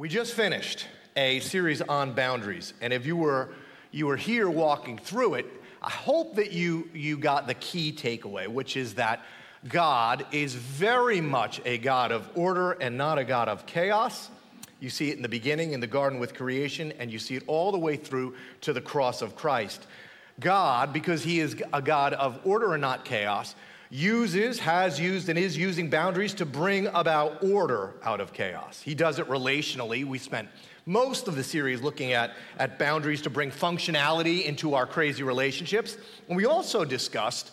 We just finished a series on boundaries, and if you were you were here walking through it, I hope that you you got the key takeaway, which is that God is very much a God of order and not a God of chaos. You see it in the beginning in the garden with creation, and you see it all the way through to the cross of Christ. God, because He is a God of order and not chaos, uses, has used, and is using boundaries to bring about order out of chaos. He does it relationally. We spent most of the series looking at, at boundaries to bring functionality into our crazy relationships. And we also discussed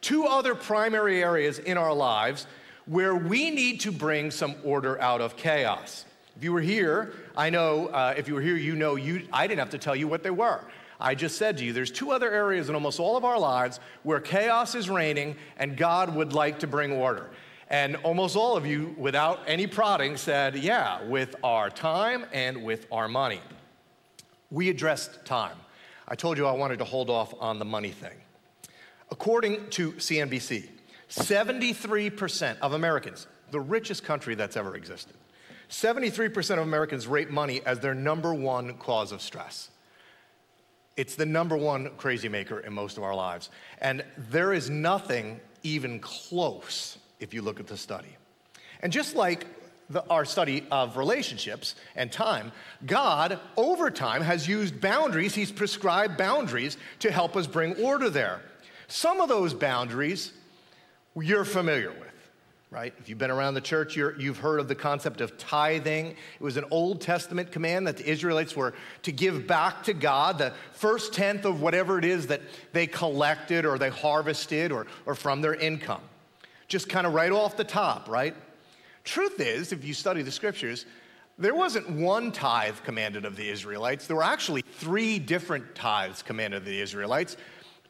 two other primary areas in our lives where we need to bring some order out of chaos. If you were here, I know, uh, if you were here, you know you, I didn't have to tell you what they were. I just said to you, there's two other areas in almost all of our lives where chaos is reigning and God would like to bring order. And almost all of you, without any prodding, said, yeah, with our time and with our money. We addressed time. I told you I wanted to hold off on the money thing. According to CNBC, 73% of Americans, the richest country that's ever existed, 73% of Americans rate money as their number one cause of stress. It's the number one crazy maker in most of our lives. And there is nothing even close if you look at the study. And just like the, our study of relationships and time, God, over time, has used boundaries, He's prescribed boundaries to help us bring order there. Some of those boundaries you're familiar with right? If you've been around the church, you have heard of the concept of tithing. It was an Old Testament command that the Israelites were to give back to God the first tenth of whatever it is that they collected or they harvested or, or from their income. Just kind of right off the top, right? Truth is, if you study the scriptures, there wasn't one tithe commanded of the Israelites. There were actually three different tithes commanded of the Israelites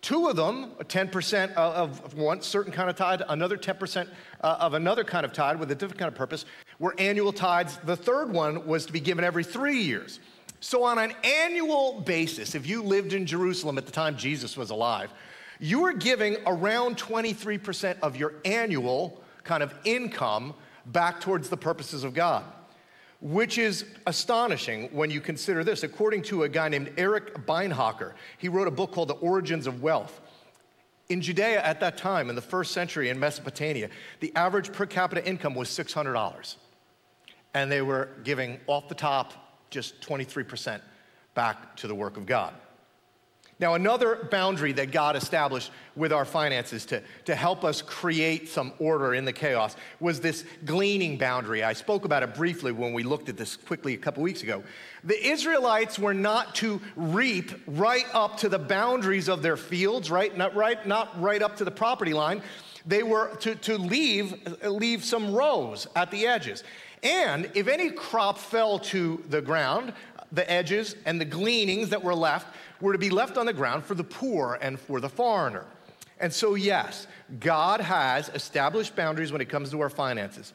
Two of them, 10% of one certain kind of tithe, another 10% uh, of another kind of tithe with a different kind of purpose, were annual tithes. The third one was to be given every three years. So, on an annual basis, if you lived in Jerusalem at the time Jesus was alive, you were giving around 23% of your annual kind of income back towards the purposes of God which is astonishing when you consider this. According to a guy named Eric Beinhocker, he wrote a book called The Origins of Wealth. In Judea at that time, in the first century in Mesopotamia, the average per capita income was $600. And they were giving off the top just 23% back to the work of God. Now, another boundary that God established with our finances to, to help us create some order in the chaos was this gleaning boundary. I spoke about it briefly when we looked at this quickly a couple weeks ago. The Israelites were not to reap right up to the boundaries of their fields, right? Not right, not right up to the property line. They were to, to leave, leave some rows at the edges. And if any crop fell to the ground, the edges and the gleanings that were left were to be left on the ground for the poor and for the foreigner. And so, yes, God has established boundaries when it comes to our finances.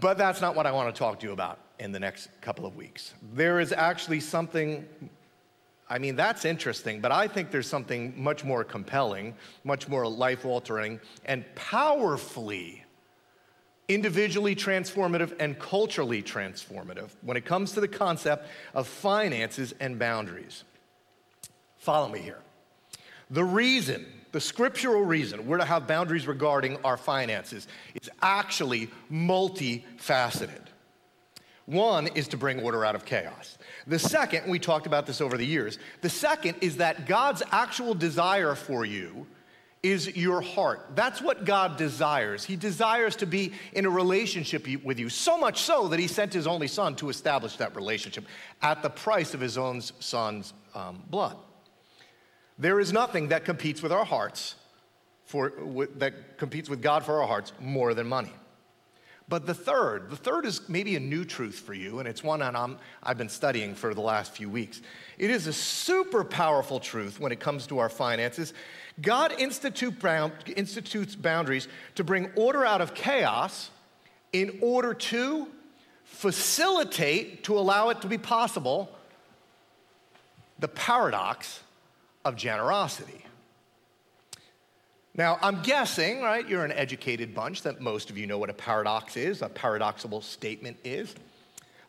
But that's not what I want to talk to you about in the next couple of weeks. There is actually something, I mean, that's interesting, but I think there's something much more compelling, much more life altering, and powerfully individually transformative and culturally transformative when it comes to the concept of finances and boundaries. Follow me here. The reason, the scriptural reason we're to have boundaries regarding our finances is actually multifaceted. One is to bring order out of chaos. The second, we talked about this over the years, the second is that God's actual desire for you is your heart. That's what God desires. He desires to be in a relationship with you, so much so that He sent His only Son to establish that relationship at the price of His own Son's um, blood. There is nothing that competes with our hearts, for, that competes with God for our hearts more than money. But the third, the third is maybe a new truth for you, and it's one that i I've been studying for the last few weeks. It is a super powerful truth when it comes to our finances. God institute institutes boundaries to bring order out of chaos in order to facilitate, to allow it to be possible, the paradox of generosity. Now, I'm guessing, right, you're an educated bunch, that most of you know what a paradox is, a paradoxical statement is.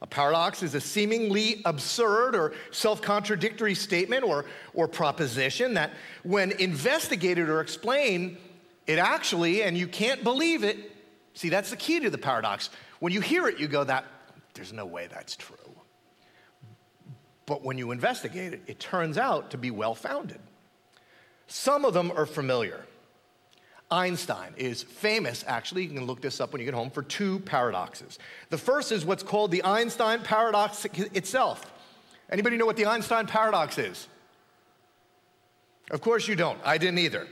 A paradox is a seemingly absurd or self contradictory statement or, or proposition that, when investigated or explained, it actually, and you can't believe it. See, that's the key to the paradox. When you hear it, you go, that, there's no way that's true. But when you investigate it, it turns out to be well founded. Some of them are familiar. Einstein is famous, actually, you can look this up when you get home, for two paradoxes. The first is what's called the Einstein paradox itself. Anybody know what the Einstein paradox is? Of course you don't. I didn't either.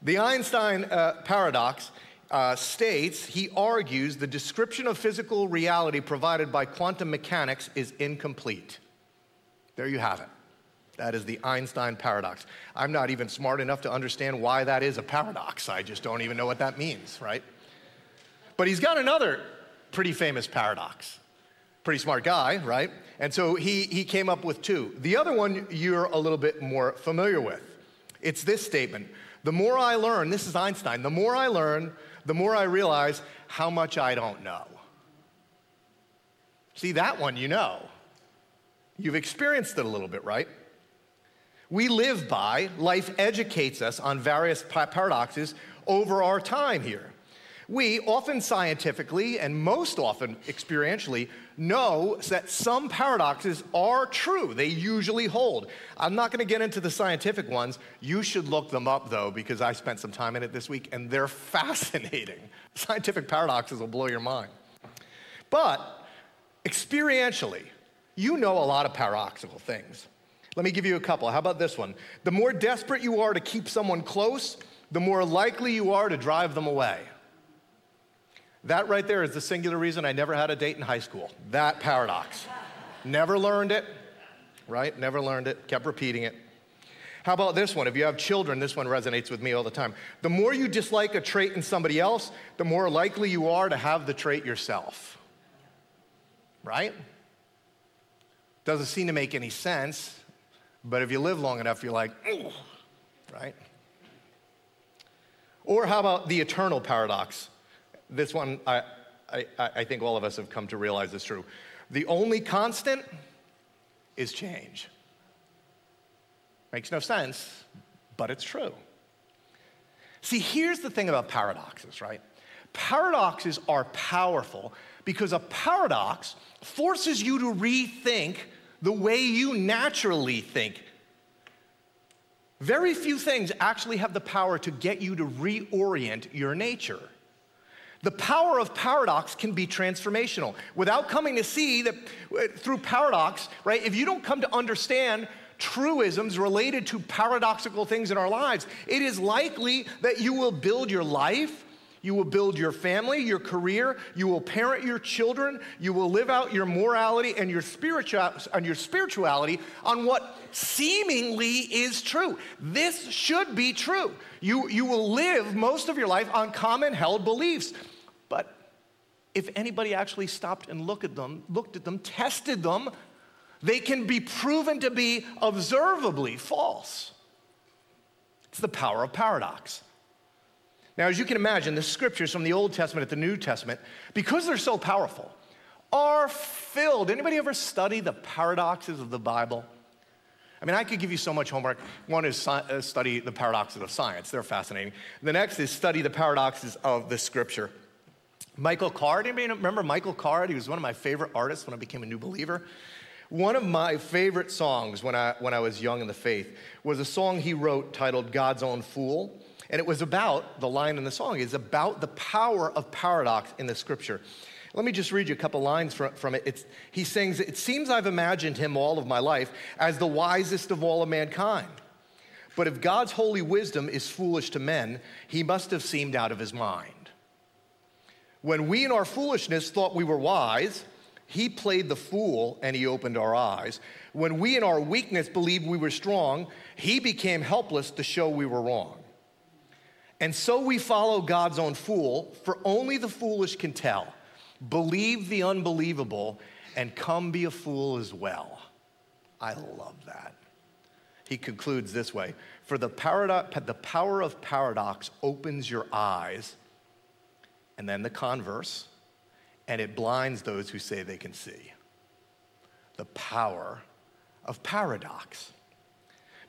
The Einstein uh, paradox uh, states he argues the description of physical reality provided by quantum mechanics is incomplete. There you have it. That is the Einstein paradox. I'm not even smart enough to understand why that is a paradox. I just don't even know what that means, right? But he's got another pretty famous paradox. Pretty smart guy, right? And so he, he came up with two. The other one you're a little bit more familiar with. It's this statement The more I learn, this is Einstein, the more I learn, the more I realize how much I don't know. See, that one you know. You've experienced it a little bit, right? We live by, life educates us on various paradoxes over our time here. We, often scientifically and most often experientially, know that some paradoxes are true. They usually hold. I'm not going to get into the scientific ones. You should look them up, though, because I spent some time in it this week and they're fascinating. Scientific paradoxes will blow your mind. But experientially, you know a lot of paradoxical things. Let me give you a couple. How about this one? The more desperate you are to keep someone close, the more likely you are to drive them away. That right there is the singular reason I never had a date in high school. That paradox. never learned it, right? Never learned it, kept repeating it. How about this one? If you have children, this one resonates with me all the time. The more you dislike a trait in somebody else, the more likely you are to have the trait yourself. Right? Doesn't seem to make any sense, but if you live long enough, you're like, oh, right? Or how about the eternal paradox? This one, I, I, I think all of us have come to realize is true. The only constant is change. Makes no sense, but it's true. See, here's the thing about paradoxes, right? Paradoxes are powerful because a paradox forces you to rethink the way you naturally think. Very few things actually have the power to get you to reorient your nature. The power of paradox can be transformational. Without coming to see that uh, through paradox, right, if you don't come to understand truisms related to paradoxical things in our lives, it is likely that you will build your life you will build your family, your career, you will parent your children, you will live out your morality and your, spiritual, and your spirituality on what seemingly is true. This should be true. You, you will live most of your life on common held beliefs. But if anybody actually stopped and looked at them, looked at them, tested them, they can be proven to be observably false. It's the power of paradox. Now, as you can imagine, the scriptures from the Old Testament to the New Testament, because they're so powerful, are filled. Anybody ever study the paradoxes of the Bible? I mean, I could give you so much homework. One is uh, study the paradoxes of science, they're fascinating. The next is study the paradoxes of the scripture. Michael Card, anybody remember Michael Card? He was one of my favorite artists when I became a new believer. One of my favorite songs when I, when I was young in the faith was a song he wrote titled God's Own Fool. And it was about, the line in the song is about the power of paradox in the scripture. Let me just read you a couple lines from, from it. It's, he sings, It seems I've imagined him all of my life as the wisest of all of mankind. But if God's holy wisdom is foolish to men, he must have seemed out of his mind. When we in our foolishness thought we were wise, he played the fool and he opened our eyes. When we in our weakness believed we were strong, he became helpless to show we were wrong. And so we follow God's own fool, for only the foolish can tell. Believe the unbelievable and come be a fool as well. I love that. He concludes this way For the, the power of paradox opens your eyes, and then the converse, and it blinds those who say they can see. The power of paradox.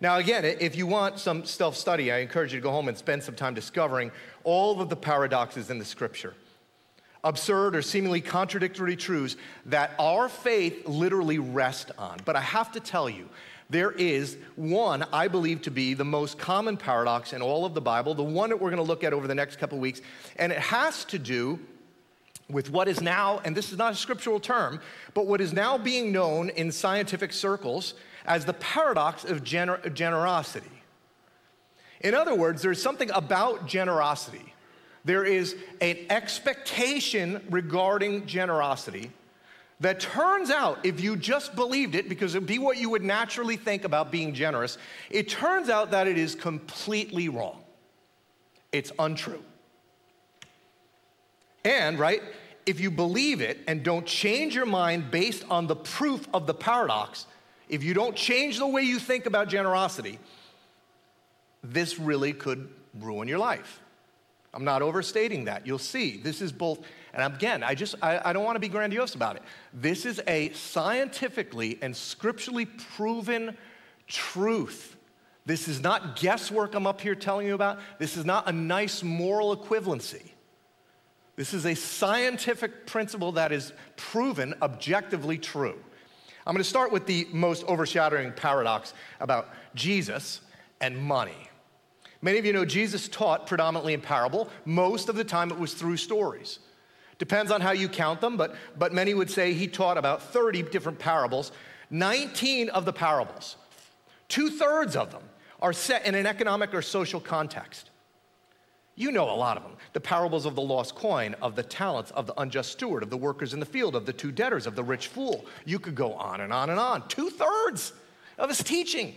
Now, again, if you want some self study, I encourage you to go home and spend some time discovering all of the paradoxes in the scripture. Absurd or seemingly contradictory truths that our faith literally rests on. But I have to tell you, there is one I believe to be the most common paradox in all of the Bible, the one that we're going to look at over the next couple weeks, and it has to do with what is now, and this is not a scriptural term, but what is now being known in scientific circles as the paradox of gener- generosity. In other words, there's something about generosity. There is an expectation regarding generosity that turns out, if you just believed it, because it would be what you would naturally think about being generous, it turns out that it is completely wrong. It's untrue. And, right, if you believe it and don't change your mind based on the proof of the paradox, if you don't change the way you think about generosity, this really could ruin your life. I'm not overstating that. You'll see. This is both, and again, I just, I, I don't want to be grandiose about it. This is a scientifically and scripturally proven truth. This is not guesswork I'm up here telling you about. This is not a nice moral equivalency. This is a scientific principle that is proven objectively true. I'm going to start with the most overshadowing paradox about Jesus and money. Many of you know Jesus taught predominantly in parable. Most of the time it was through stories. Depends on how you count them, but, but many would say he taught about 30 different parables. 19 of the parables, two thirds of them, are set in an economic or social context. You know a lot of them. The parables of the lost coin, of the talents, of the unjust steward, of the workers in the field, of the two debtors, of the rich fool. You could go on and on and on. Two thirds of his teaching.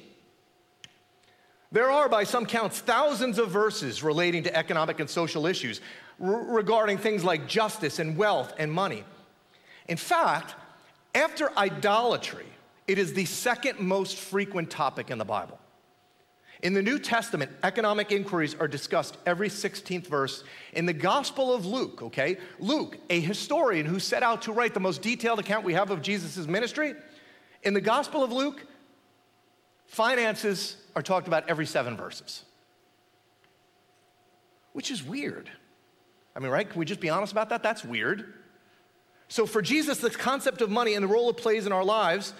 There are, by some counts, thousands of verses relating to economic and social issues regarding things like justice and wealth and money. In fact, after idolatry, it is the second most frequent topic in the Bible. In the New Testament, economic inquiries are discussed every 16th verse. In the Gospel of Luke, okay, Luke, a historian who set out to write the most detailed account we have of Jesus' ministry, in the Gospel of Luke, finances are talked about every seven verses, which is weird. I mean, right? Can we just be honest about that? That's weird. So, for Jesus, the concept of money and the role it plays in our lives,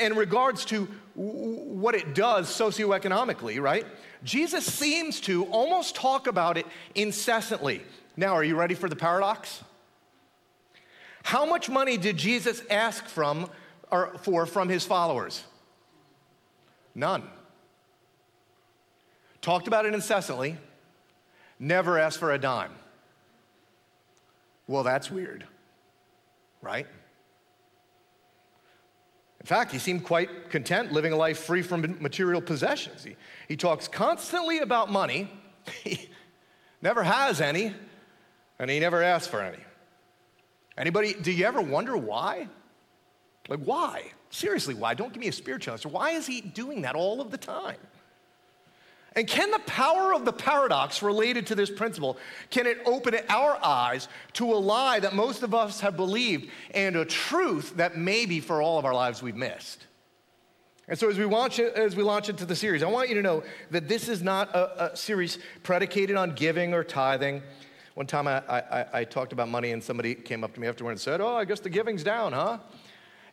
in regards to what it does socioeconomically, right? Jesus seems to almost talk about it incessantly. Now, are you ready for the paradox? How much money did Jesus ask from or for from his followers? None. Talked about it incessantly, never asked for a dime. Well, that's weird, right? In fact, he seemed quite content living a life free from material possessions. He, he talks constantly about money. He never has any, and he never asks for any. Anybody, do you ever wonder why? Like, why? Seriously, why? Don't give me a spiritual answer. Why is he doing that all of the time? And can the power of the paradox related to this principle, can it open our eyes to a lie that most of us have believed and a truth that maybe for all of our lives we've missed? And so as we launch, as we launch into the series, I want you to know that this is not a, a series predicated on giving or tithing. One time I, I, I, talked about money and somebody came up to me afterward and said, oh, I guess the giving's down, huh?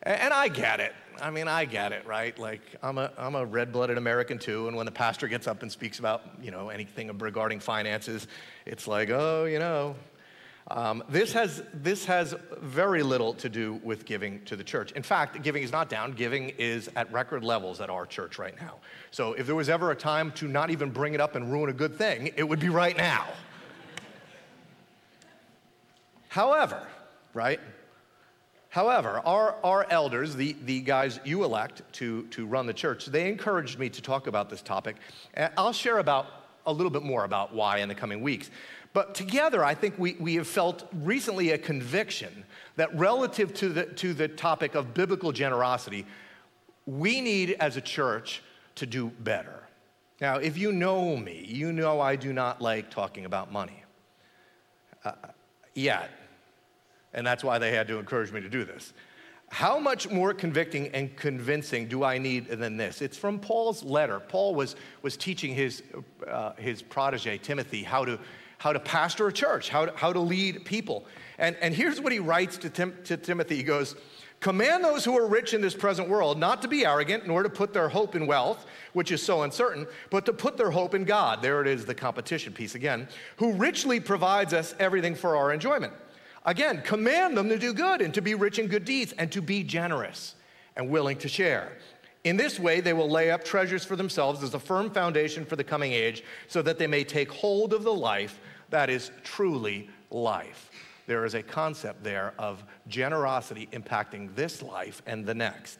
And, and I get it. I mean, I get it, right? Like, I'm a, I'm a red blooded American too, and when the pastor gets up and speaks about, you know, anything regarding finances, it's like, oh, you know. Um, this, has, this has very little to do with giving to the church. In fact, giving is not down, giving is at record levels at our church right now. So if there was ever a time to not even bring it up and ruin a good thing, it would be right now. However, right? However, our, our elders, the, the guys you elect to, to run the church, they encouraged me to talk about this topic. I'll share about a little bit more about why in the coming weeks. But together, I think we, we have felt recently a conviction that relative to the, to the topic of biblical generosity, we need as a church to do better. Now, if you know me, you know I do not like talking about money. Uh, yet. And that's why they had to encourage me to do this. How much more convicting and convincing do I need than this? It's from Paul's letter. Paul was, was teaching his, uh, his protege, Timothy, how to, how to pastor a church, how to, how to lead people. And, and here's what he writes to, Tim, to Timothy He goes, Command those who are rich in this present world not to be arrogant, nor to put their hope in wealth, which is so uncertain, but to put their hope in God. There it is, the competition piece again, who richly provides us everything for our enjoyment. Again, command them to do good and to be rich in good deeds and to be generous and willing to share. In this way, they will lay up treasures for themselves as a firm foundation for the coming age, so that they may take hold of the life that is truly life. There is a concept there of generosity impacting this life and the next.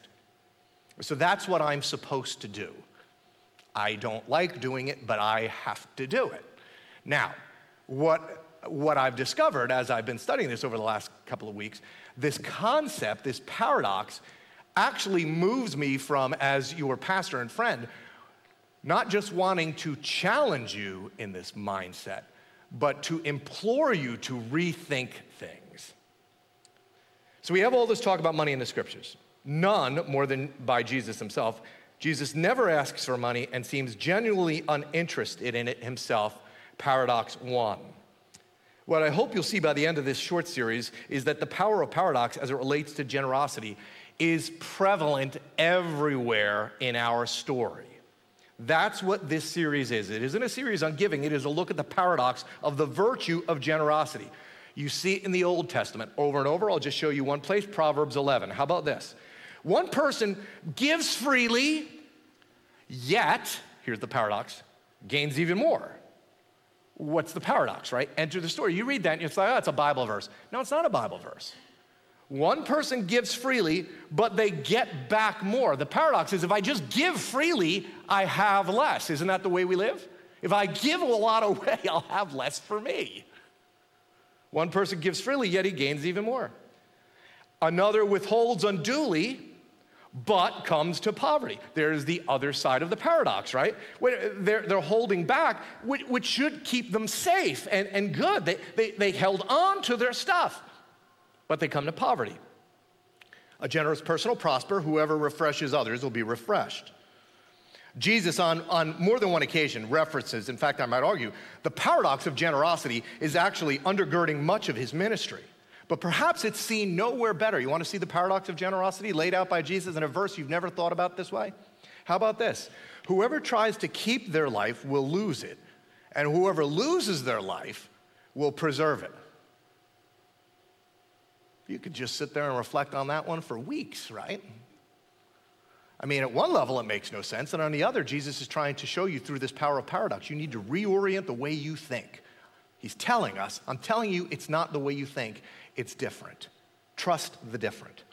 So that's what I'm supposed to do. I don't like doing it, but I have to do it. Now, what what I've discovered as I've been studying this over the last couple of weeks, this concept, this paradox, actually moves me from, as your pastor and friend, not just wanting to challenge you in this mindset, but to implore you to rethink things. So we have all this talk about money in the scriptures. None more than by Jesus himself. Jesus never asks for money and seems genuinely uninterested in it himself. Paradox one. What I hope you'll see by the end of this short series is that the power of paradox as it relates to generosity is prevalent everywhere in our story. That's what this series is. It isn't a series on giving, it is a look at the paradox of the virtue of generosity. You see it in the Old Testament over and over. I'll just show you one place Proverbs 11. How about this? One person gives freely, yet, here's the paradox, gains even more what's the paradox, right? Enter the story. You read that and you're like, oh, it's a Bible verse. No, it's not a Bible verse. One person gives freely, but they get back more. The paradox is if I just give freely, I have less. Isn't that the way we live? If I give a lot away, I'll have less for me. One person gives freely, yet he gains even more. Another withholds unduly, but comes to poverty. There's the other side of the paradox, right? They're, they're holding back, which, which should keep them safe and, and good. They, they, they held on to their stuff, but they come to poverty. A generous person will prosper. Whoever refreshes others will be refreshed. Jesus, on, on more than one occasion, references, in fact, I might argue, the paradox of generosity is actually undergirding much of his ministry. But perhaps it's seen nowhere better. You want to see the paradox of generosity laid out by Jesus in a verse you've never thought about this way? How about this? Whoever tries to keep their life will lose it, and whoever loses their life will preserve it. You could just sit there and reflect on that one for weeks, right? I mean, at one level, it makes no sense. And on the other, Jesus is trying to show you through this power of paradox. You need to reorient the way you think. He's telling us, I'm telling you, it's not the way you think it's different. Trust the different.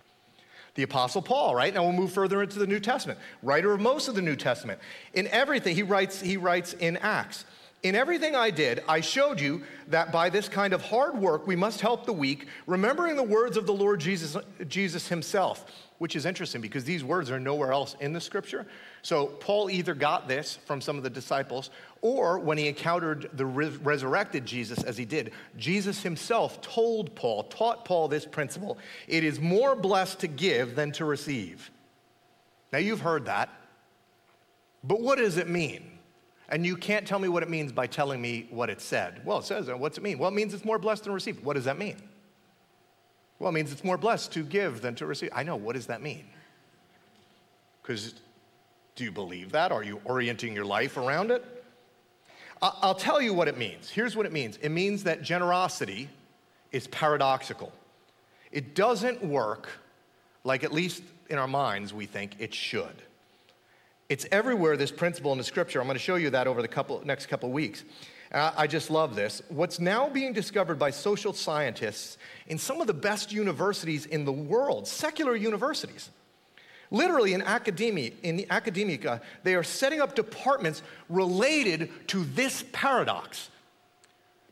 The Apostle Paul, right? Now we'll move further into the New Testament. Writer of most of the New Testament. In everything, he writes, he writes in Acts. In everything I did, I showed you that by this kind of hard work we must help the weak, remembering the words of the Lord Jesus, Jesus himself, which is interesting because these words are nowhere else in the scripture. So Paul either got this from some of the disciples, or when he encountered the resurrected Jesus as he did, Jesus himself told Paul, taught Paul this principle it is more blessed to give than to receive. Now you've heard that, but what does it mean? And you can't tell me what it means by telling me what it said. Well, it says, uh, what's it mean? Well, it means it's more blessed than receive. What does that mean? Well, it means it's more blessed to give than to receive. I know, what does that mean? Because do you believe that? Are you orienting your life around it? I'll tell you what it means. Here's what it means it means that generosity is paradoxical. It doesn't work like, at least in our minds, we think it should. It's everywhere, this principle in the scripture. I'm going to show you that over the couple, next couple of weeks. I just love this. What's now being discovered by social scientists in some of the best universities in the world, secular universities, Literally, in academia, in academia, they are setting up departments related to this paradox.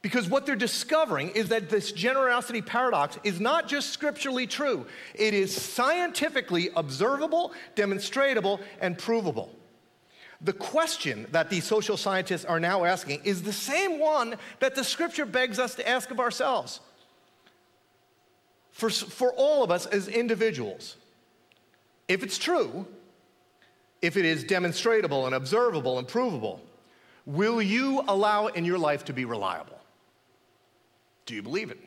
Because what they're discovering is that this generosity paradox is not just scripturally true, it is scientifically observable, demonstrable, and provable. The question that these social scientists are now asking is the same one that the scripture begs us to ask of ourselves for, for all of us as individuals. If it's true, if it is demonstrable and observable and provable, will you allow it in your life to be reliable? Do you believe it?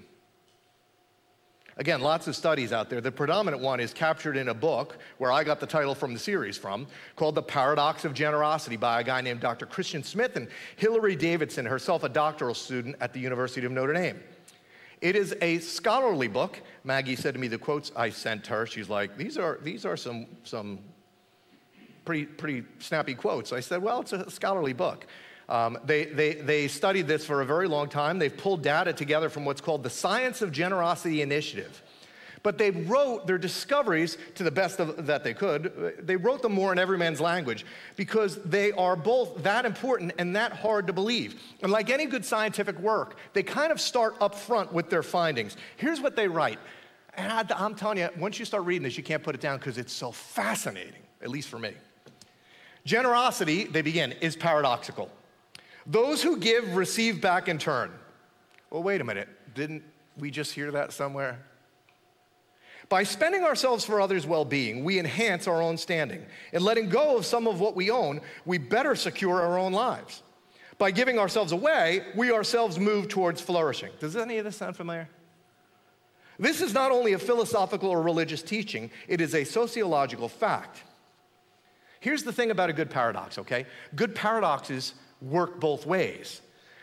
Again, lots of studies out there. The predominant one is captured in a book where I got the title from the series from, called The Paradox of Generosity by a guy named Dr. Christian Smith and Hilary Davidson, herself a doctoral student at the University of Notre Dame. It is a scholarly book. Maggie said to me the quotes I sent her, she's like, these are, these are some, some pretty, pretty snappy quotes. I said, well, it's a scholarly book. Um, they, they, they studied this for a very long time. They've pulled data together from what's called the Science of Generosity Initiative. But they wrote their discoveries to the best of, that they could. They wrote them more in every man's language because they are both that important and that hard to believe. And like any good scientific work, they kind of start up front with their findings. Here's what they write. And I'm telling you, once you start reading this, you can't put it down because it's so fascinating, at least for me. Generosity, they begin, is paradoxical. Those who give receive back in turn. Well, wait a minute. Didn't we just hear that somewhere? By spending ourselves for others' well being, we enhance our own standing. In letting go of some of what we own, we better secure our own lives. By giving ourselves away, we ourselves move towards flourishing. Does any of this sound familiar? This is not only a philosophical or religious teaching, it is a sociological fact. Here's the thing about a good paradox, okay? Good paradoxes work both ways.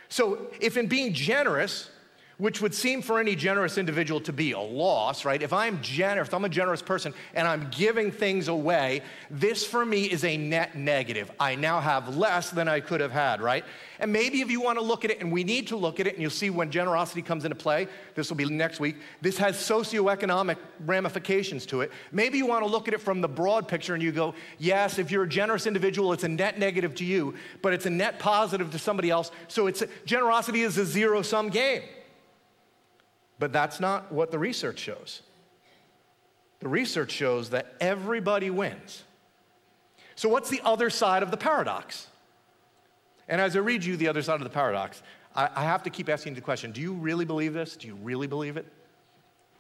So, if in being generous, which would seem for any generous individual to be a loss, right? If I'm generous, if I'm a generous person and I'm giving things away, this for me is a net negative. I now have less than I could have had, right? And maybe if you want to look at it, and we need to look at it, and you'll see when generosity comes into play, this will be next week, this has socioeconomic ramifications to it. Maybe you want to look at it from the broad picture and you go, yes, if you're a generous individual, it's a net negative to you, but it's a net positive to somebody else. So it's generosity is a zero sum game. But that's not what the research shows. The research shows that everybody wins. So, what's the other side of the paradox? And as I read you the other side of the paradox, I, I have to keep asking the question do you really believe this? Do you really believe it?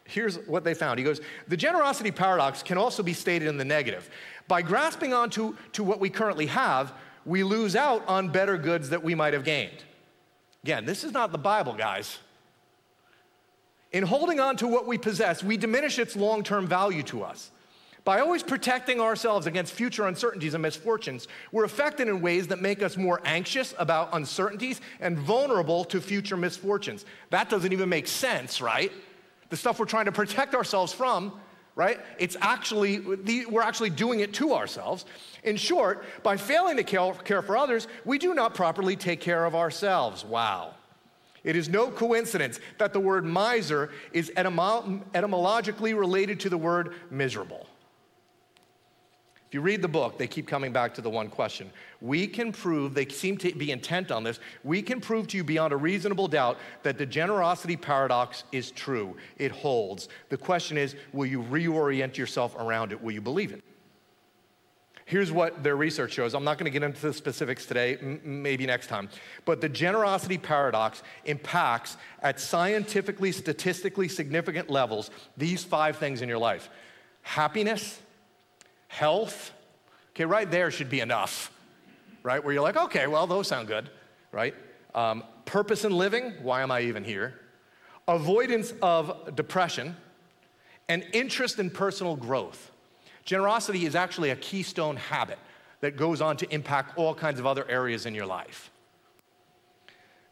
Here's what they found. He goes, The generosity paradox can also be stated in the negative. By grasping onto to what we currently have, we lose out on better goods that we might have gained. Again, this is not the Bible, guys. In holding on to what we possess, we diminish its long term value to us. By always protecting ourselves against future uncertainties and misfortunes, we're affected in ways that make us more anxious about uncertainties and vulnerable to future misfortunes. That doesn't even make sense, right? The stuff we're trying to protect ourselves from, right? It's actually, we're actually doing it to ourselves. In short, by failing to care for others, we do not properly take care of ourselves. Wow. It is no coincidence that the word miser is etymo- etymologically related to the word miserable. If you read the book, they keep coming back to the one question. We can prove, they seem to be intent on this, we can prove to you beyond a reasonable doubt that the generosity paradox is true. It holds. The question is, will you reorient yourself around it? Will you believe it? Here's what their research shows. I'm not going to get into the specifics today, m- maybe next time. But the generosity paradox impacts at scientifically, statistically significant levels these five things in your life happiness, health. Okay, right there should be enough, right? Where you're like, okay, well, those sound good, right? Um, purpose in living, why am I even here? Avoidance of depression, and interest in personal growth. Generosity is actually a keystone habit that goes on to impact all kinds of other areas in your life.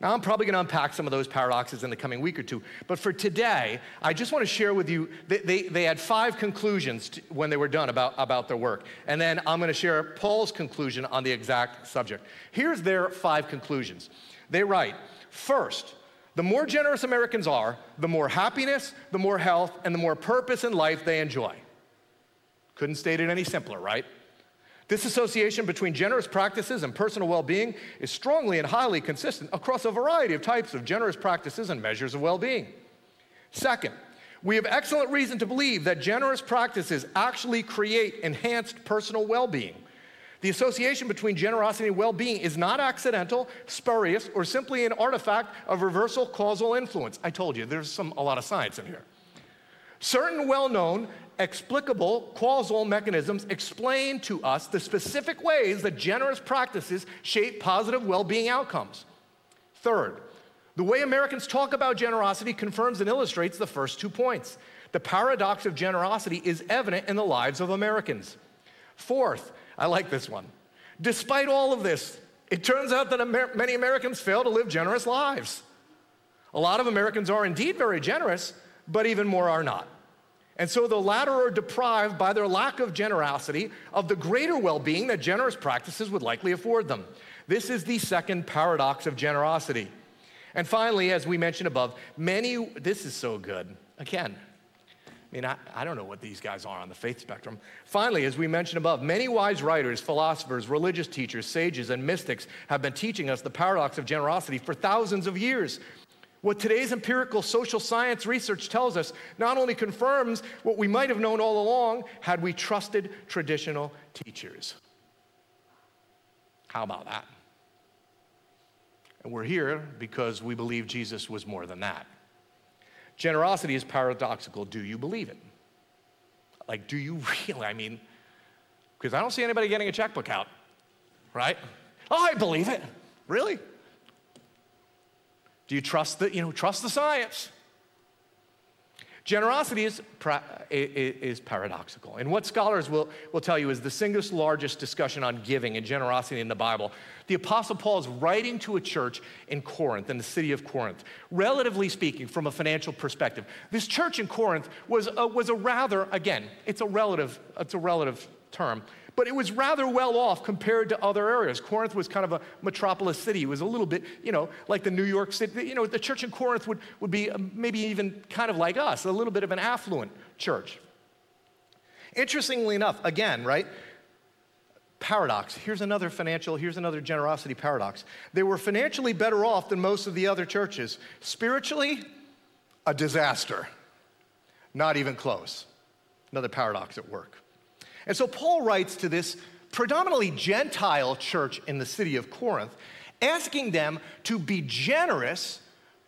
Now, I'm probably going to unpack some of those paradoxes in the coming week or two, but for today, I just want to share with you, they, they, they had five conclusions to, when they were done about, about their work. And then I'm going to share Paul's conclusion on the exact subject. Here's their five conclusions. They write First, the more generous Americans are, the more happiness, the more health, and the more purpose in life they enjoy. Couldn't state it any simpler, right? This association between generous practices and personal well being is strongly and highly consistent across a variety of types of generous practices and measures of well being. Second, we have excellent reason to believe that generous practices actually create enhanced personal well being. The association between generosity and well being is not accidental, spurious, or simply an artifact of reversal causal influence. I told you, there's some, a lot of science in here. Certain well known, explicable, causal mechanisms explain to us the specific ways that generous practices shape positive well being outcomes. Third, the way Americans talk about generosity confirms and illustrates the first two points. The paradox of generosity is evident in the lives of Americans. Fourth, I like this one. Despite all of this, it turns out that Amer- many Americans fail to live generous lives. A lot of Americans are indeed very generous, but even more are not. And so the latter are deprived by their lack of generosity of the greater well being that generous practices would likely afford them. This is the second paradox of generosity. And finally, as we mentioned above, many, this is so good. Again, I mean, I, I, don't know what these guys are on the faith spectrum. Finally, as we mentioned above, many wise writers, philosophers, religious teachers, sages, and mystics have been teaching us the paradox of generosity for thousands of years. What today's empirical social science research tells us not only confirms what we might have known all along had we trusted traditional teachers. How about that? And we're here because we believe Jesus was more than that. Generosity is paradoxical. Do you believe it? Like, do you really? I mean, because I don't see anybody getting a checkbook out, right? Oh, I believe it. Really? Do you trust the, you know, trust the science? Generosity is, is paradoxical. And what scholars will, will tell you is the single largest discussion on giving and generosity in the Bible. The Apostle Paul is writing to a church in Corinth, in the city of Corinth. Relatively speaking, from a financial perspective, this church in Corinth was a, was a rather, again, it's a relative, it's a relative term, but it was rather well off compared to other areas. Corinth was kind of a metropolis city. It was a little bit, you know, like the New York City. You know, the church in Corinth would, would be um, maybe even kind of like us, a little bit of an affluent church. Interestingly enough, again, right? Paradox. Here's another financial, here's another generosity paradox. They were financially better off than most of the other churches. Spiritually, a disaster. Not even close. Another paradox at work. And so Paul writes to this predominantly Gentile church in the city of Corinth, asking them to be generous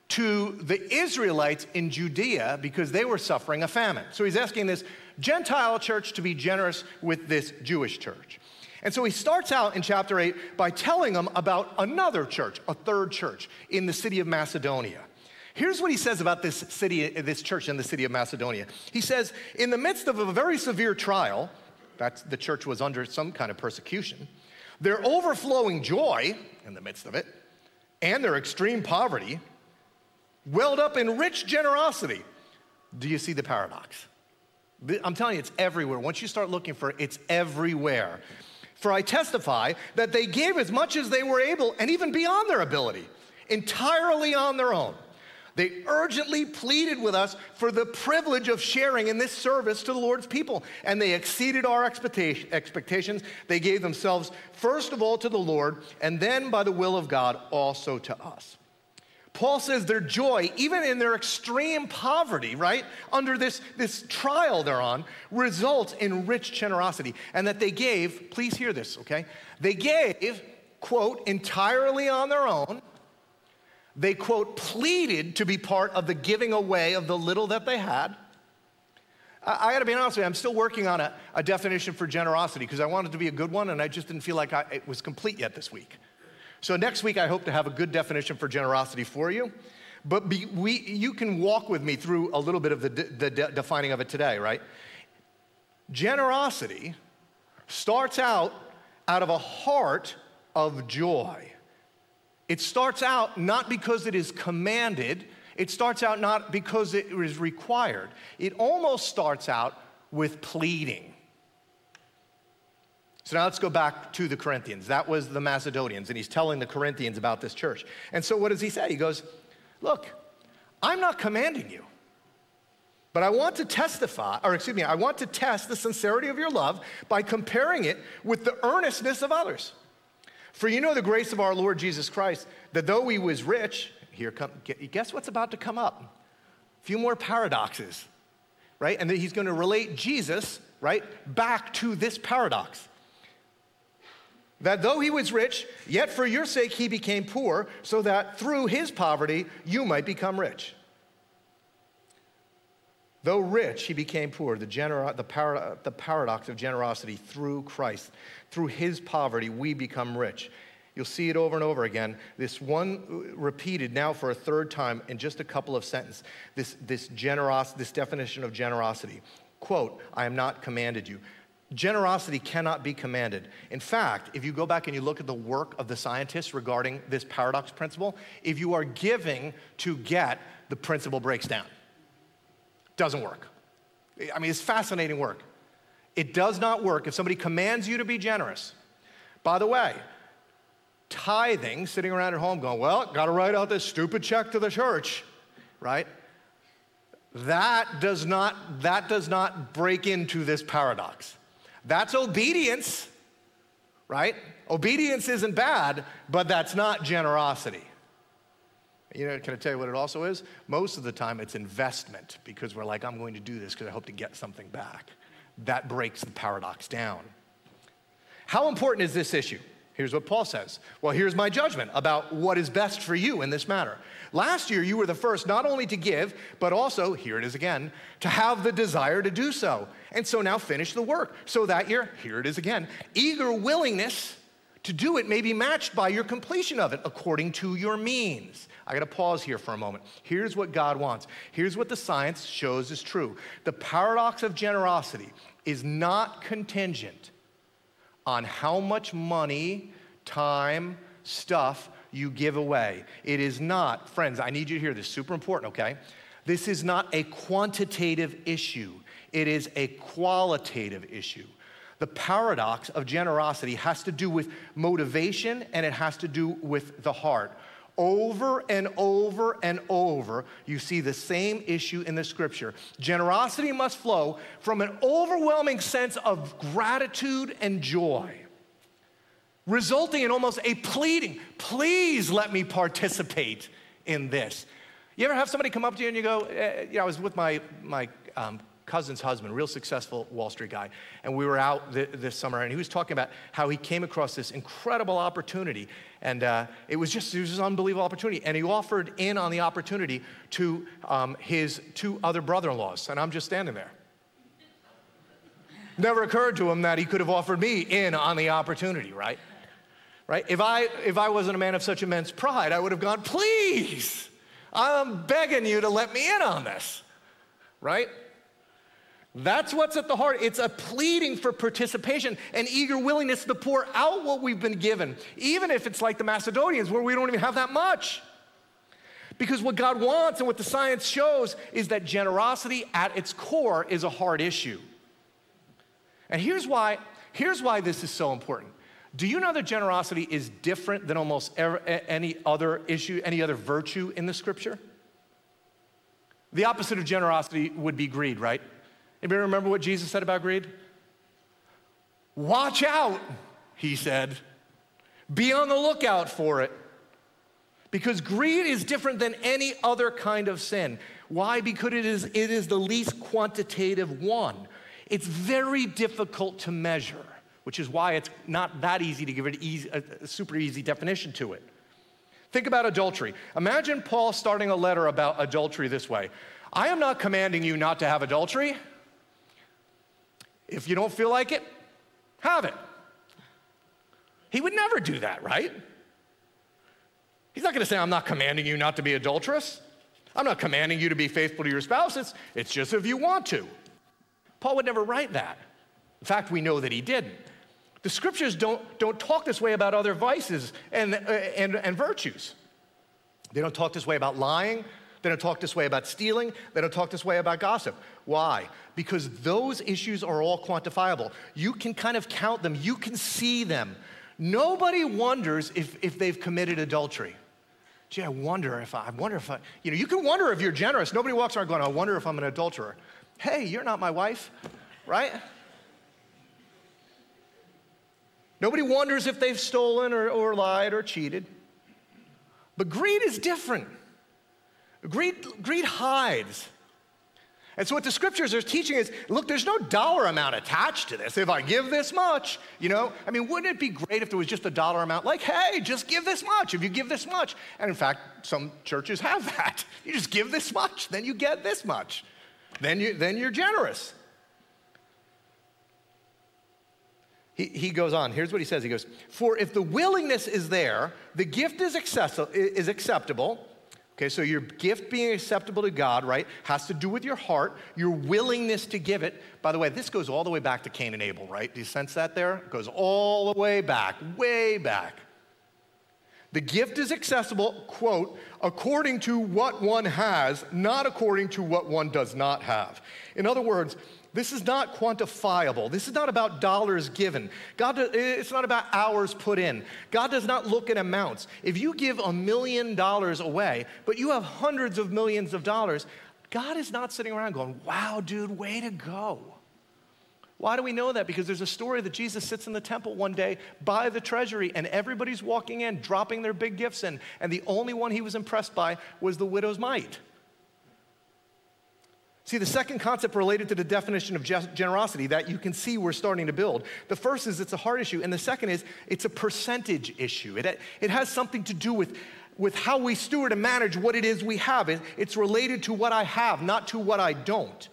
to the Israelites in Judea because they were suffering a famine. So he's asking this Gentile church to be generous with this Jewish church. And so he starts out in chapter 8 by telling them about another church, a third church in the city of Macedonia. Here's what he says about this city, this church in the city of Macedonia. He says, In the midst of a very severe trial, that's, the church was under some kind of persecution. Their overflowing joy in the midst of it and their extreme poverty welled up in rich generosity. Do you see the paradox? I'm telling you, it's everywhere. Once you start looking for it, it's everywhere. For I testify that they gave as much as they were able and even beyond their ability, entirely on their own. They urgently pleaded with us for the privilege of sharing in this service to the Lord's people. And they exceeded our expectations. They gave themselves, first of all, to the Lord, and then, by the will of God, also to us. Paul says their joy, even in their extreme poverty, right, under this, this trial they're on, results in rich generosity. And that they gave, please hear this, okay? They gave, quote, entirely on their own they, quote, pleaded to be part of the giving away of the little that they had. I, I gotta be honest with you, I'm still working on a, a definition for generosity because I wanted to be a good one and I just didn't feel like I, it was complete yet this week. So next week, I hope to have a good definition for generosity for you. But be, we, you can walk with me through a little bit of the, the de- defining of it today, right? Generosity starts out out of a heart of joy. It starts out not because it is commanded, it starts out not because it is required. It almost starts out with pleading. So now let's go back to the Corinthians. That was the Macedonians, and he's telling the Corinthians about this church. And so what does he say? He goes, Look, I'm not commanding you, but I want to testify, or excuse me, I want to test the sincerity of your love by comparing it with the earnestness of others. For you know the grace of our Lord Jesus Christ, that though he was rich, here come, guess what's about to come up? A few more paradoxes, right? And then he's going to relate Jesus, right, back to this paradox. That though he was rich, yet for your sake he became poor, so that through his poverty you might become rich. Though rich, he became poor. The, the, para- the paradox of generosity through Christ. Through his poverty, we become rich. You'll see it over and over again. This one uh, repeated now for a third time in just a couple of sentences. This, this, generos- this definition of generosity. Quote, I am not commanded you. Generosity cannot be commanded. In fact, if you go back and you look at the work of the scientists regarding this paradox principle, if you are giving to get, the principle breaks down. Doesn't work. I mean, it's fascinating work. It does not work if somebody commands you to be generous. By the way, tithing, sitting around at home going, well, got to write out this stupid check to the church, right? That does not, that does not break into this paradox. That's obedience, right? Obedience isn't bad, but that's not generosity. You know, can I tell you what it also is? Most of the time it's investment because we're like, I'm going to do this because I hope to get something back. That breaks the paradox down. How important is this issue? Here's what Paul says. Well, here's my judgment about what is best for you in this matter. Last year, you were the first not only to give, but also, here it is again, to have the desire to do so. And so now finish the work. So that year, here it is again, eager willingness to do it may be matched by your completion of it according to your means. I gotta pause here for a moment. Here's what God wants. Here's what the science shows is true. The paradox of generosity is not contingent on how much money, time, stuff you give away. It is not, friends, I need you to hear this, super important, okay? This is not a quantitative issue, it is a qualitative issue. The paradox of generosity has to do with motivation and it has to do with the heart. Over and over and over, you see the same issue in the scripture. Generosity must flow from an overwhelming sense of gratitude and joy, resulting in almost a pleading, please let me participate in this. You ever have somebody come up to you and you go, eh, you know, I was with my, my um, cousin's husband, real successful Wall Street guy. And we were out th- this summer, and he was talking about how he came across this incredible opportunity. And uh, it was just it was an unbelievable opportunity. And he offered in on the opportunity to um, his two other brother in laws. And I'm just standing there. Never occurred to him that he could have offered me in on the opportunity, right? Right? If I, if I wasn't a man of such immense pride, I would have gone, please, I'm begging you to let me in on this, right? That's what's at the heart. It's a pleading for participation and eager willingness to pour out what we've been given, even if it's like the Macedonians where we don't even have that much. Because what God wants and what the science shows is that generosity at its core is a hard issue. And here's why, here's why this is so important. Do you know that generosity is different than almost ever, any other issue, any other virtue in the scripture? The opposite of generosity would be greed, right? Anybody remember what Jesus said about greed? Watch out, he said. Be on the lookout for it. Because greed is different than any other kind of sin. Why? Because it is, it is the least quantitative one. It's very difficult to measure, which is why it's not that easy to give it easy, a super easy definition to it. Think about adultery. Imagine Paul starting a letter about adultery this way I am not commanding you not to have adultery. If you don't feel like it, have it. He would never do that, right? He's not going to say, I'm not commanding you not to be adulterous. I'm not commanding you to be faithful to your spouse. It's, it's just if you want to. Paul would never write that. In fact, we know that he didn't. The scriptures don't, don't talk this way about other vices and, uh, and, and virtues. They don't talk this way about lying. They don't talk this way about stealing. They don't talk this way about gossip. Why? Because those issues are all quantifiable. You can kind of count them, you can see them. Nobody wonders if, if they've committed adultery. Gee, I wonder if I, I wonder if I, you know, you can wonder if you're generous. Nobody walks around going, I wonder if I'm an adulterer. Hey, you're not my wife, right? Nobody wonders if they've stolen or, or lied or cheated. But greed is different. Greed, greed hides. And so, what the scriptures are teaching is look, there's no dollar amount attached to this. If I give this much, you know, I mean, wouldn't it be great if there was just a dollar amount? Like, hey, just give this much if you give this much. And in fact, some churches have that. You just give this much, then you get this much. then, you, then you're generous. He, he goes on. Here's what he says He goes, For if the willingness is there, the gift is, accessi- is acceptable. Okay, so your gift being acceptable to God, right, has to do with your heart, your willingness to give it. By the way, this goes all the way back to Cain and Abel, right? Do you sense that there? It goes all the way back, way back. The gift is accessible, quote, according to what one has, not according to what one does not have. In other words, this is not quantifiable. This is not about dollars given. God, it's not about hours put in. God does not look at amounts. If you give a million dollars away, but you have hundreds of millions of dollars, God is not sitting around going, wow, dude, way to go. Why do we know that? Because there's a story that Jesus sits in the temple one day by the treasury and everybody's walking in, dropping their big gifts in, and the only one he was impressed by was the widow's mite. See, the second concept related to the definition of generosity that you can see we're starting to build. The first is it's a heart issue, and the second is it's a percentage issue. It, it has something to do with, with how we steward and manage what it is we have. It, it's related to what I have, not to what I don't.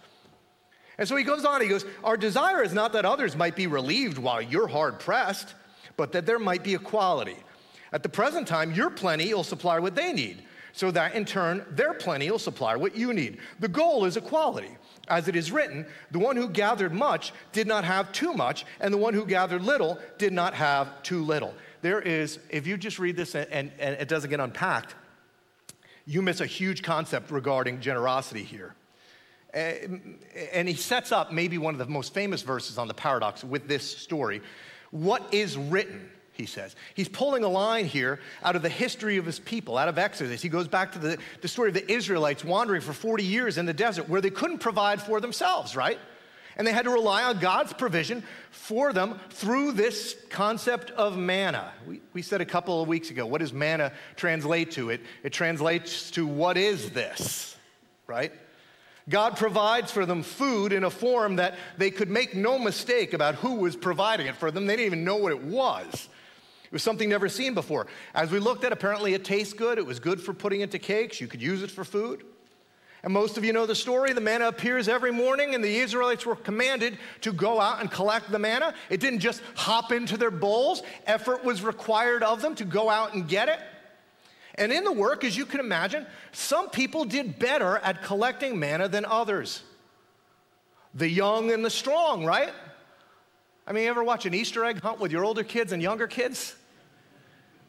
And so he goes on, he goes, Our desire is not that others might be relieved while you're hard pressed, but that there might be equality. At the present time, your plenty will supply what they need, so that in turn, their plenty will supply what you need. The goal is equality. As it is written, the one who gathered much did not have too much, and the one who gathered little did not have too little. There is, if you just read this and, and, it doesn't get unpacked, you miss a huge concept regarding generosity here. Eh, and he sets up maybe one of the most famous verses on the paradox with this story. What is written, he says. He's pulling a line here out of the history of his people, out of Exodus. He goes back to the, the story of the Israelites wandering for 40 years in the desert where they couldn't provide for themselves, right? And they had to rely on God's provision for them through this concept of manna. We, we said a couple of weeks ago, what does manna translate to? It, it translates to what is this, right? God provides for them food in a form that they could make no mistake about who was providing it for them. They didn't even know what it was. It was something never seen before. As we looked at, apparently it tastes good. It was good for putting into cakes. You could use it for food. And most of you know the story. The manna appears every morning, and the Israelites were commanded to go out and collect the manna. It didn't just hop into their bowls, effort was required of them to go out and get it. And in the work, as you can imagine, some people did better at collecting manna than others. The young and the strong, right? I mean, you ever watch an Easter egg hunt with your older kids and younger kids?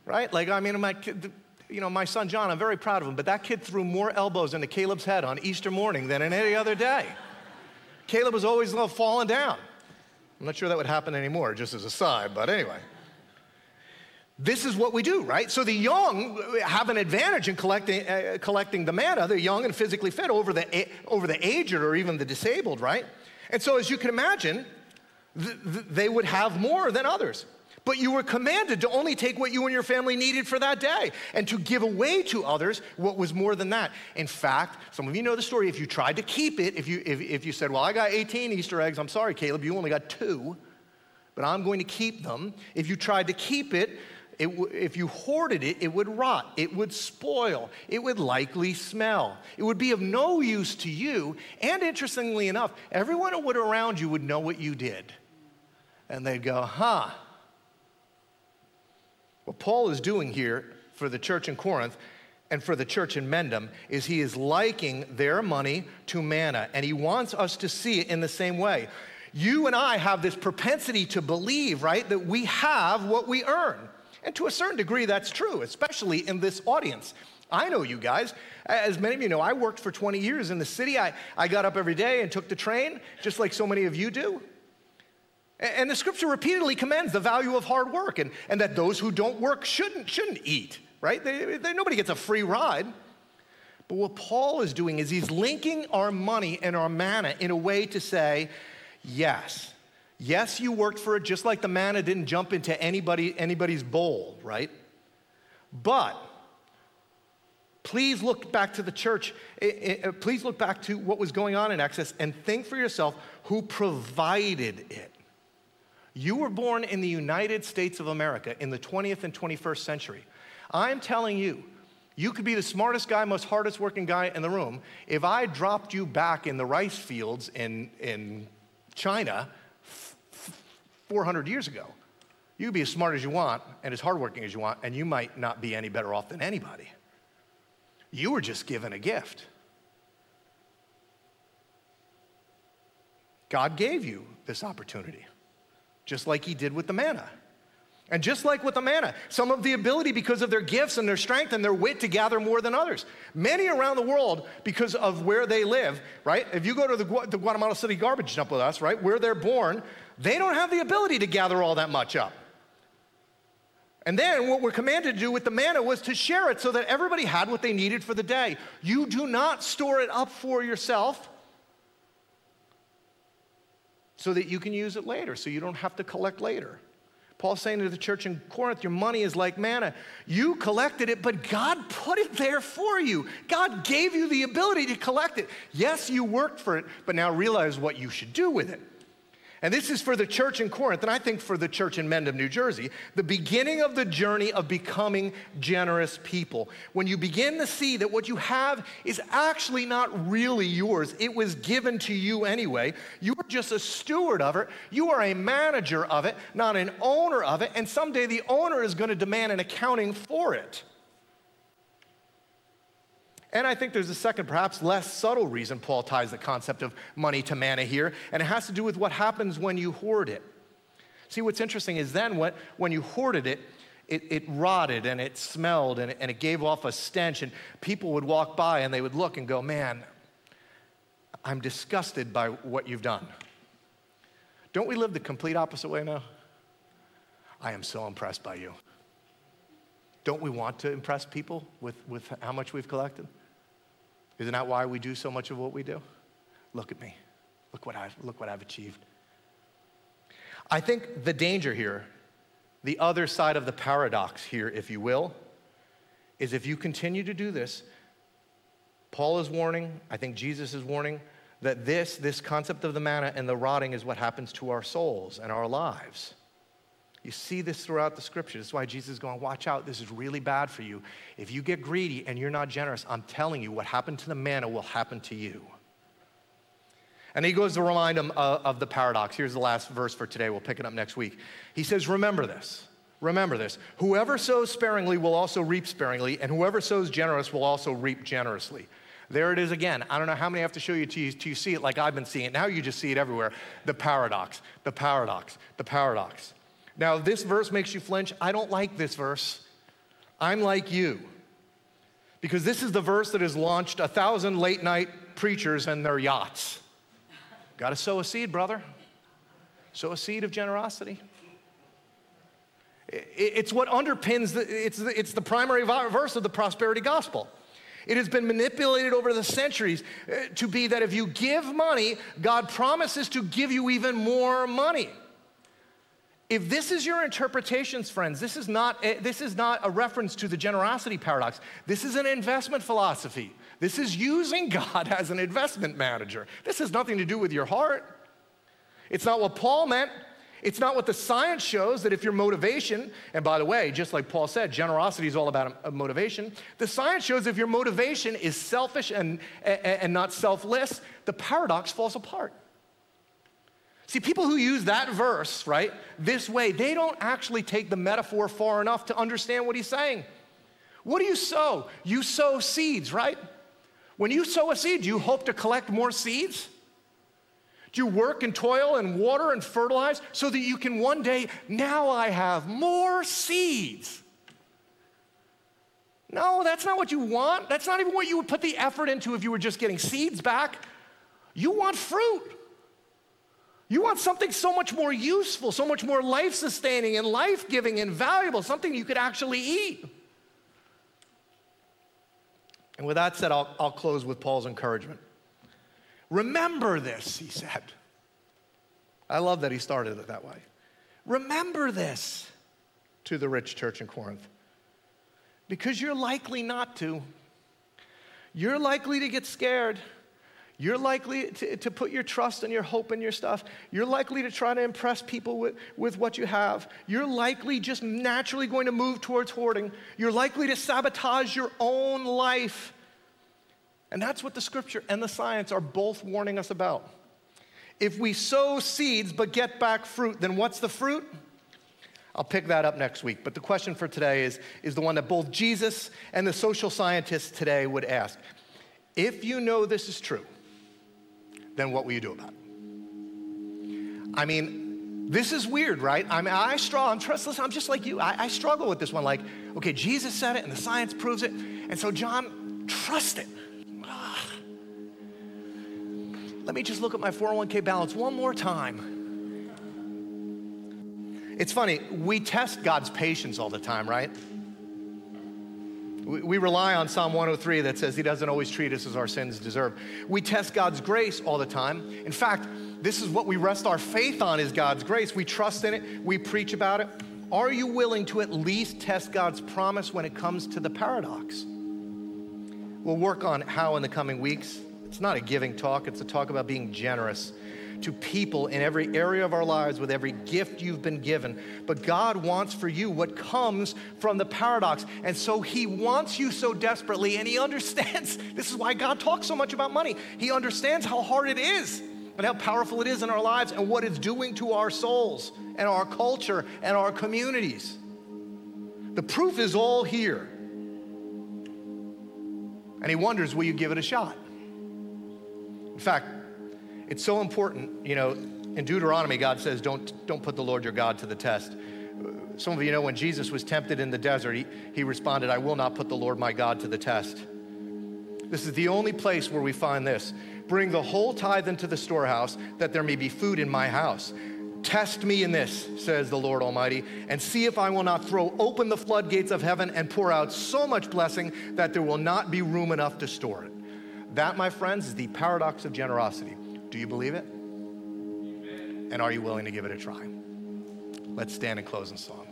Right? Like, I mean, my kid, you know, my son John, I'm very proud of him, but that kid threw more elbows into Caleb's head on Easter morning than in any other day. Caleb was always falling down. I'm not sure that would happen anymore, just as a side, but anyway this is what we do, right? So the young have an advantage in collecting, uh, collecting the manna. They're young and physically fit over the, over the aged or even the disabled, right? And so, as you can imagine, th- th- they would have more than others. But you were commanded to only take what you and your family needed for that day and to give away to others what was more than that. In fact, some of you know the story. If you tried to keep it, if you, if, if you said, Well, I got 18 Easter eggs, I'm sorry, Caleb, you only got two, but I'm going to keep them. If you tried to keep it w- if you hoarded it, it would rot, it would spoil, it would likely smell. It would be of no use to you. And interestingly enough, everyone who would around you would know what you did. And they'd go, huh. What Paul is doing here for the church in Corinth and for the church in Mendham is he is liking their money to manna, and he wants us to see it in the same way. You and I have this propensity to believe, right, that we have what we earn. And to a certain degree, that's true, especially in this audience. I know you guys. As many of you know, I worked for 20 years in the city. I, I got up every day and took the train, just like so many of you do. And the scripture repeatedly commends the value of hard work and, and that those who don't work shouldn't, shouldn't eat, right? They, they, nobody gets a free ride. But what Paul is doing is he's linking our money and our manna in a way to say, yes, Yes, you worked for it just like the manna didn't jump into anybody, anybody's bowl, right? But please look back to the church. Eh, eh, eh, please look back to what was going on in Exodus and think for yourself who provided it. You were born in the United States of America in the 20th and 21st century. I'm telling you, You could be the smartest guy, most hardest working guy in the room. If I dropped you back in the rice fields in, in China 400 years ago, you could be as smart as you want and as hardworking as you want, and you might not be any better off than anybody. You were just given a gift. God gave you this opportunity, just like He did with the manna. And just like with the manna, some of the ability because of their gifts and their strength and their wit to gather more than others. Many around the world, because of where they live, right? If you go to the, the Guatemala City garbage dump with us, right, where they're born, they don't have the ability to gather all that much up. And then what we're commanded to do with the manna was to share it so that everybody had what they needed for the day. You do not store it up for yourself so that you can use it later, so you don't have to collect later. Paul's saying to the church in Corinth, Your money is like manna. You collected it, but God put it there for you. God gave you the ability to collect it. Yes, you worked for it, but now realize what you should do with it. And this is for the church in Corinth, and I think for the church in Mendham, New Jersey, the beginning of the journey of becoming generous people. When you begin to see that what you have is actually not really yours, it was given to you anyway. You are just a steward of it, you are a manager of it, not an owner of it, and someday the owner is going to demand an accounting for it. And I think there's a second, perhaps less subtle reason Paul ties the concept of money to manna here, and it has to do with what happens when you hoard it. See, what's interesting is then what, when you hoarded it, it, it rotted and it smelled and, and it gave off a stench, and people would walk by and they would look and go, Man, I'm disgusted by what you've done. Don't we live the complete opposite way now? I am so impressed by you. Don't we want to impress people with, with how much we've collected? Isn't that why we do so much of what we do? Look at me. Look what I've, look what I've achieved. I think the danger here, the other side of the paradox here, if you will, is if you continue to do this, Paul is warning, I think Jesus is warning, that this, this concept of the manna and the rotting is what happens to our souls and our lives. You see this throughout the scripture. That's why Jesus is going, watch out, this is really bad for you. If you get greedy and you're not generous, I'm telling you, what happened to the manna will happen to you. And he goes to remind them uh, of the paradox. Here's the last verse for today. We'll pick it up next week. He says, Remember this. Remember this. Whoever sows sparingly will also reap sparingly, and whoever sows generous will also reap generously. There it is again. I don't know how many I have to show you till you, you see it like I've been seeing it. Now you just see it everywhere. The paradox, the paradox, the paradox. Now, this verse makes you flinch. I don't like this verse. I'm like you. Because this is the verse that has launched a thousand late night preachers and their yachts. Got to sow a seed, brother. Sow a seed of generosity. It's what underpins, the, it's, the, it's the primary verse of the prosperity gospel. It has been manipulated over the centuries uh, to be that if you give money, God promises to give you even more money. If this is your interpretations, friends, this is, not a, this is not a reference to the generosity paradox. This is an investment philosophy. This is using God as an investment manager. This has nothing to do with your heart. It's not what Paul meant. It's not what the science shows that if your motivation, and by the way, just like Paul said, generosity is all about motivation. The science shows if your motivation is selfish and, and, and not selfless, the paradox falls apart. See, people who use that verse, right, this way, they don't actually take the metaphor far enough to understand what he's saying. What do you sow? You sow seeds, right? When you sow a seed, you hope to collect more seeds? Do you work and toil and water and fertilize so that you can one day, now I have more seeds? No, that's not what you want. That's not even what you would put the effort into if you were just getting seeds back. You want fruit. You want something so much more useful, so much more life sustaining and life giving and valuable, something you could actually eat. And with that said, I'll, I'll close with Paul's encouragement. Remember this, he said. I love that he started it that way. Remember this to the rich church in Corinth because you're likely not to. You're likely to get scared. You're likely to, to put your trust and your hope in your stuff. You're likely to try to impress people with, with what you have. You're likely just naturally going to move towards hoarding. You're likely to sabotage your own life. And that's what the scripture and the science are both warning us about. If we sow seeds but get back fruit, then what's the fruit? I'll pick that up next week. But the question for today is, is the one that both Jesus and the social scientists today would ask. If you know this is true, then what will you do about it? I mean, this is weird, right? I mean, I struggle. I'm, trust, listen, I'm just like you. I, I struggle with this one. Like, okay, Jesus said it and the science proves it. And so, John, trust it. Ah. Let me just look at my 401k balance one more time. It's funny, we test God's patience all the time, right? We rely on Psalm 103 that says he doesn't always treat us as our sins deserve. We test God's grace all the time. In fact, this is what we rest our faith on is God's grace. We trust in it, we preach about it. Are you willing to at least test God's promise when it comes to the paradox? We'll work on how in the coming weeks. It's not a giving talk, it's a talk about being generous to people in every area of our lives with every gift you've been given. But God wants for you what comes from the paradox. And so He wants you so desperately, and He understands. This is why God talks so much about money. He understands how hard it is and how powerful it is in our lives and what it's doing to our souls and our culture and our communities. The proof is all here. And he wonders, will you give it a shot? In fact, it's so important, you know, in Deuteronomy, God says, don't, don't put the Lord your God to the test. Some of you know when Jesus was tempted in the desert, he, he responded, I will not put the Lord my God to the test. This is the only place where we find this. Bring the whole tithe into the storehouse, that there may be food in my house. Test me in this, says the Lord Almighty, and see if I will not throw open the floodgates of heaven and pour out so much blessing that there will not be room enough to store it. That, my friends, is the paradox of generosity. Do you believe it? And are you willing to give it a try? Let's stand and close in song.